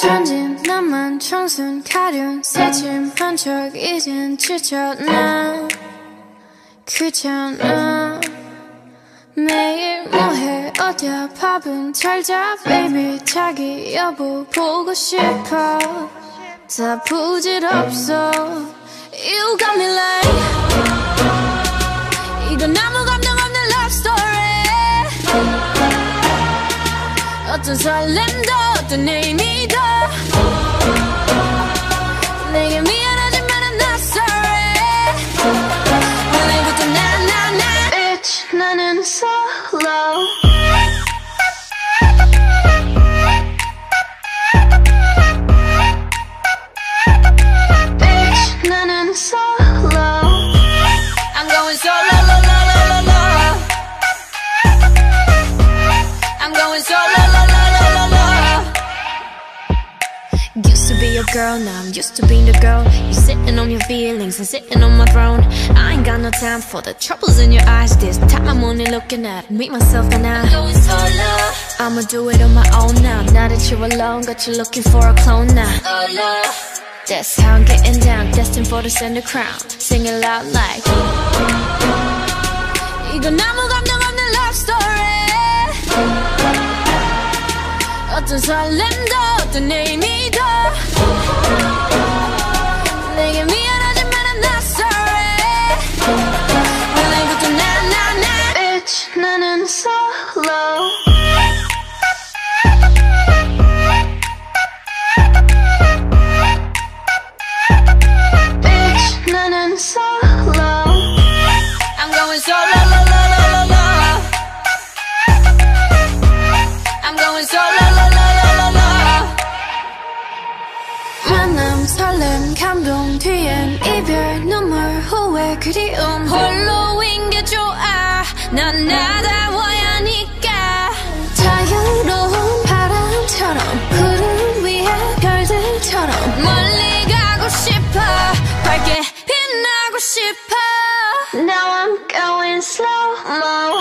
천진 나만 청순 가련 새침한 척 이젠 지쳤나? 귀찮아 매일 뭐해? 어디야? 밥은 잘자? Baby 자기 여보 보고 싶어. 다 부질없어. You got me like 어떤 설렘도 어떤 의미도 내게 미안하지만 I'm not sorry 오늘부터 나나나 Bitch 나는 solo Bitch 나는 solo I'm going solo your girl, now I'm used to being the girl You sitting on your feelings and sitting on my throne I ain't got no time for the troubles in your eyes This time I'm only looking at me, myself and I going solo I'ma do it on my own now Now that you're alone, got you looking for a clone now Solo That's how I'm getting down Destined for the center crown Sing it loud like 이건 아무 감정 없는 love story 어떤 설렘도 어떤 의미도 나나나 Bitch 나는 solo Bitch 감동 설렘 감동 뒤엔 이별 눈물 후회 그리움. 홀로인 게 좋아. 난 나다워야 하니까. 자유로운 바람처럼 구름 위에 별들처럼 멀리 가고 싶어. 밝게 빛나고 싶어. Now I'm going slow-mo.